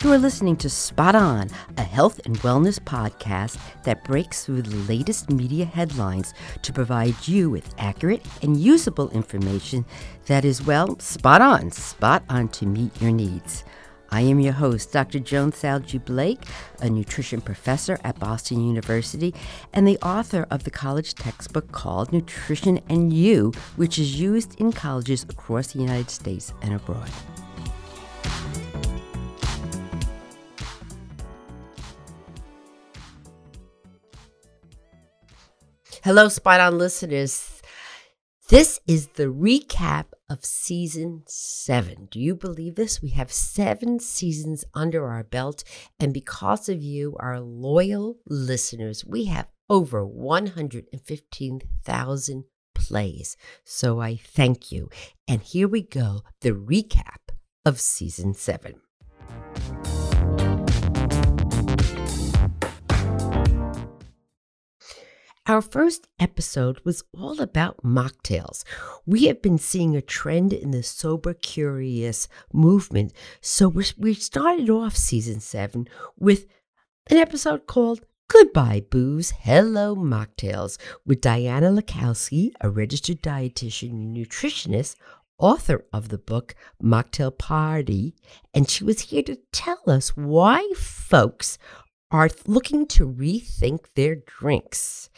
You are listening to Spot On, a health and wellness podcast that breaks through the latest media headlines to provide you with accurate and usable information that is, well, spot on, spot on to meet your needs. I am your host, Dr. Joan Salge Blake, a nutrition professor at Boston University and the author of the college textbook called Nutrition and You, which is used in colleges across the United States and abroad. Hello, Spot On listeners. This is the recap of season seven. Do you believe this? We have seven seasons under our belt. And because of you, our loyal listeners, we have over 115,000 plays. So I thank you. And here we go the recap of season seven. Our first episode was all about mocktails. We have been seeing a trend in the sober curious movement, so we started off season seven with an episode called Goodbye Booze, Hello Mocktails with Diana Lakowski, a registered dietitian and nutritionist, author of the book Mocktail Party, and she was here to tell us why folks are looking to rethink their drinks,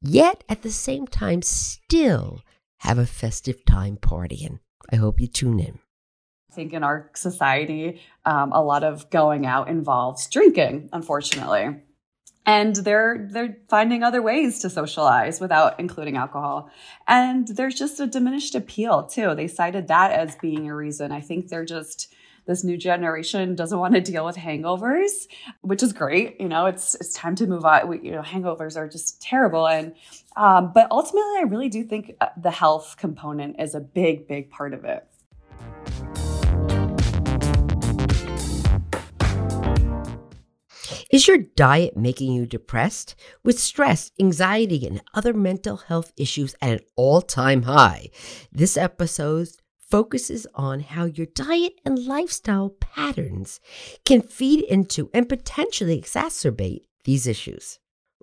yet at the same time still have a festive time partying. I hope you tune in. I think in our society, um, a lot of going out involves drinking, unfortunately. And they're they're finding other ways to socialize without including alcohol. And there's just a diminished appeal too. They cited that as being a reason. I think they're just this new generation doesn't want to deal with hangovers, which is great. You know, it's it's time to move on. We, you know, hangovers are just terrible, and um, but ultimately, I really do think uh, the health component is a big, big part of it. Is your diet making you depressed? With stress, anxiety, and other mental health issues at an all time high? This episode focuses on how your diet and lifestyle patterns can feed into and potentially exacerbate these issues.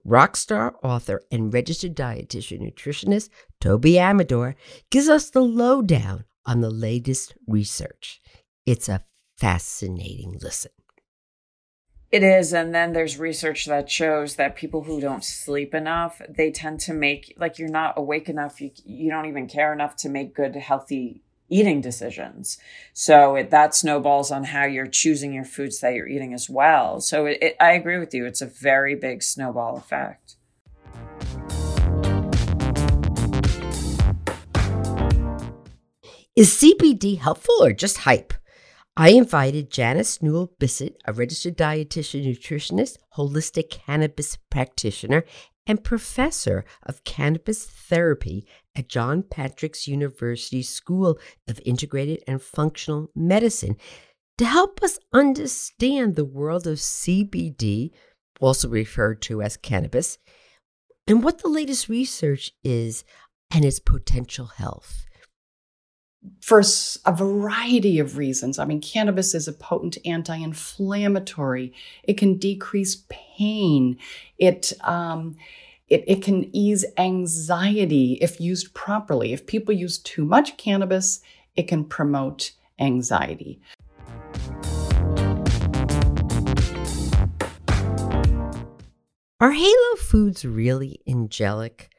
Rockstar author and registered dietitian nutritionist Toby Amidor gives us the lowdown on the latest research. It's a fascinating listen. It is. And then there's research that shows that people who don't sleep enough, they tend to make, like, you're not awake enough. You, you don't even care enough to make good, healthy eating decisions. So it, that snowballs on how you're choosing your foods that you're eating as well. So it, it, I agree with you. It's a very big snowball effect. Is CBD helpful or just hype? I invited Janice Newell Bissex, a registered dietitian nutritionist, holistic cannabis practitioner, and professor of cannabis therapy at John Patrick's University School of Integrated and Functional Medicine. To help us understand the world of CBD, also referred to as cannabis, and what the latest research is and its potential health for a variety of reasons. I mean, cannabis is a potent anti inflammatory, it can decrease pain, it, um, it, it can ease anxiety if used properly. If people use too much cannabis, it can promote anxiety. Are Halo foods really angelic?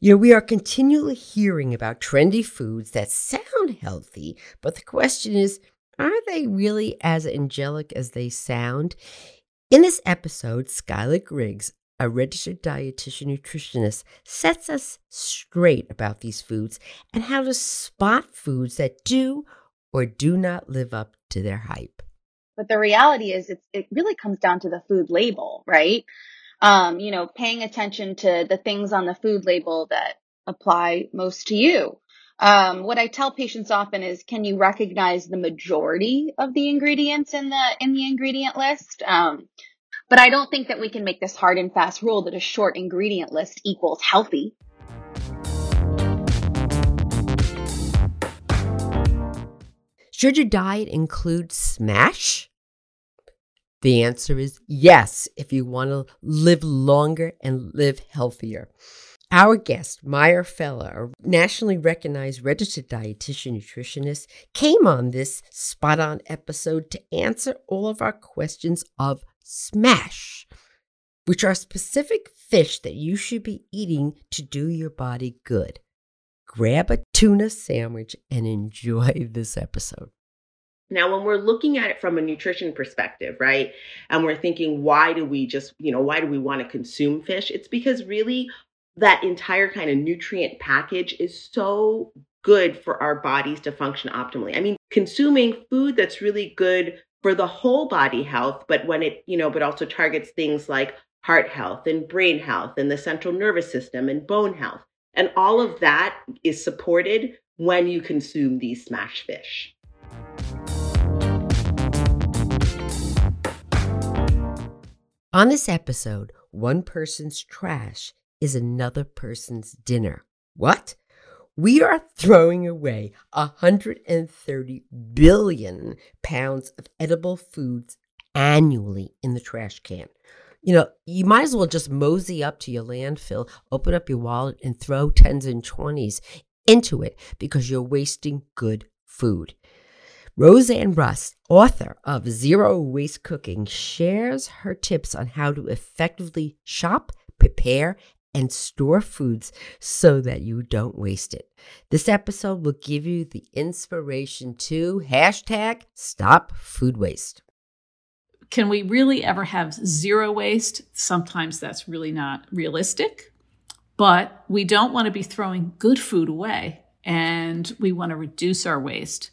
You know, we are continually hearing about trendy foods that sound healthy, but the question is, are they really as angelic as they sound? In this episode, Skylar Griggs, a registered dietitian nutritionist, sets us straight about these foods and how to spot foods that do or do not live up to their hype. But the reality is, it really comes down to the food label, right? Um, you know, paying attention to the things on the food label that apply most to you. Um, what I tell patients often is, can you recognize the majority of the ingredients in the in the ingredient list? Um, but I don't think that we can make this hard and fast rule that a short ingredient list equals healthy. Should your diet include smash? The answer is yes, if you want to live longer and live healthier. Our guest, Maya Feller, a nationally recognized registered dietitian nutritionist, came on this spot on episode to answer all of our questions of SMASH, which are specific fish that you should be eating to do your body good. Grab a tuna sandwich and enjoy this episode. Now, when we're looking at it from a nutrition perspective, right, and we're thinking, why do we just, you know, why do we want to consume fish? It's because really that entire kind of nutrient package is so good for our bodies to function optimally. I mean, consuming food that's really good for the whole body health, but when it, you know, but also targets things like heart health and brain health and the central nervous system and bone health. And all of that is supported when you consume these smash fish. On this episode, one person's trash is another person's dinner. What? We are throwing away 130 billion pounds of edible foods annually in the trash can. You know, you might as well just mosey up to your landfill, open up your wallet, and throw tens and twenties into it because you're wasting good food. Rosanne Rust, author of Zero Waste Cooking, shares her tips on how to effectively shop, prepare, and store foods so that you don't waste it. This episode will give you the inspiration to hashtag stop food waste. Can we really ever have zero waste? Sometimes that's really not realistic, but we don't want to be throwing good food away and we want to reduce our waste.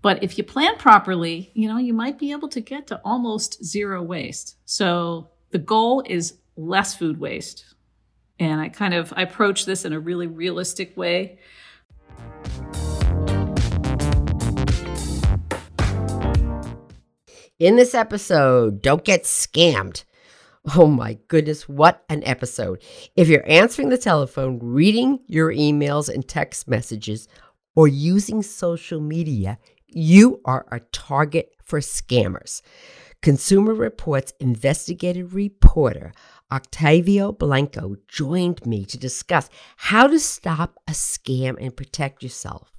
But if you plan properly, you know, you might be able to get to almost zero waste. So the goal is less food waste and I kind of I approach this in a really realistic way. In this episode, don't get scammed. Oh my goodness, what an episode. If you're answering the telephone, reading your emails and text messages, or using social media, you are a target for scammers. Consumer Reports investigative reporter Octavio Blanco joined me to discuss how to stop a scam and protect yourself.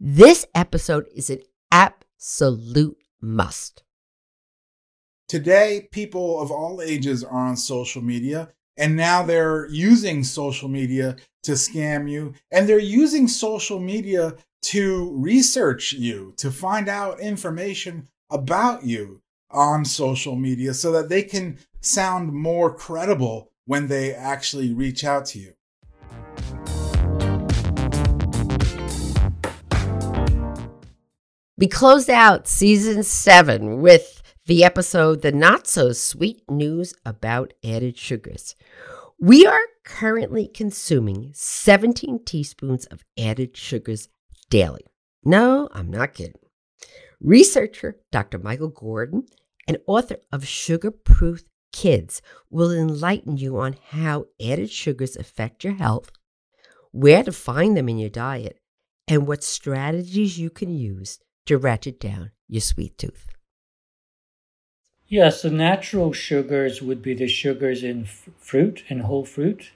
This episode is an absolute must. Today, people of all ages are on social media, and now they're using social media to scam you, and they're using social media to research you, to find out information about you on social media so that they can sound more credible when they actually reach out to you. We closed out season seven with the episode The Not So Sweet News About Added Sugars. We are currently consuming 17 teaspoons of added sugars daily. No, I'm not kidding. Researcher Dr. Michael Goran and author of Sugar Proof Kids will enlighten you on how added sugars affect your health, where to find them in your diet, and what strategies you can use to ratchet down your sweet tooth. Yes, the natural sugars would be the sugars in f- fruit and whole fruit,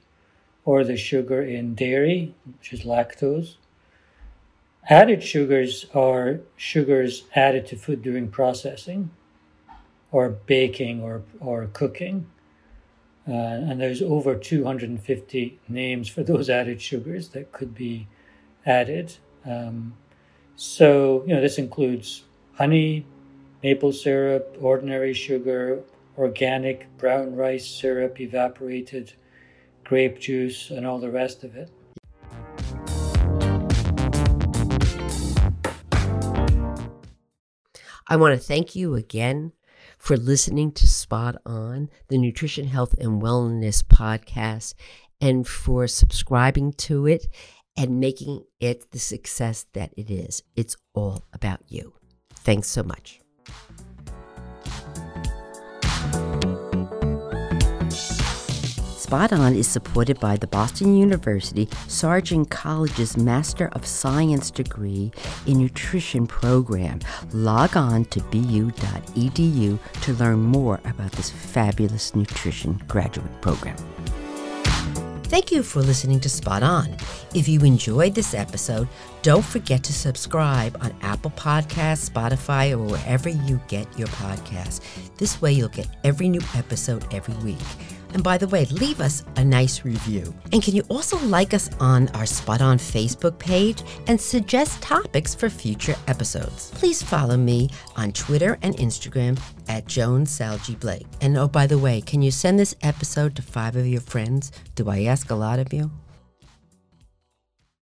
or the sugar in dairy, which is lactose. Added sugars are sugars added to food during processing or baking or, or cooking. Uh, and there's over 250 names for those added sugars that could be added. Um, so, you know, this includes honey, maple syrup, ordinary sugar, organic brown rice syrup, evaporated grape juice, and all the rest of it. I want to thank you again for listening to Spot On, the Nutrition, Health, and Wellness podcast, and for subscribing to it and making it the success that it is. It's all about you. Thanks so much. Spot On is supported by the Boston University Sargent College's Master of Science degree in Nutrition program. Log on to bu.edu to learn more about this fabulous nutrition graduate program. Thank you for listening to Spot On. If you enjoyed this episode, don't forget to subscribe on Apple Podcasts, Spotify, or wherever you get your podcasts. This way, you'll get every new episode every week. And by the way, leave us a nice review. And can you also like us on our Spot On Facebook page and suggest topics for future episodes? Please follow me on Twitter and Instagram at Joan Salge Blake. And oh, by the way, can you send this episode to five of your friends? Do I ask a lot of you?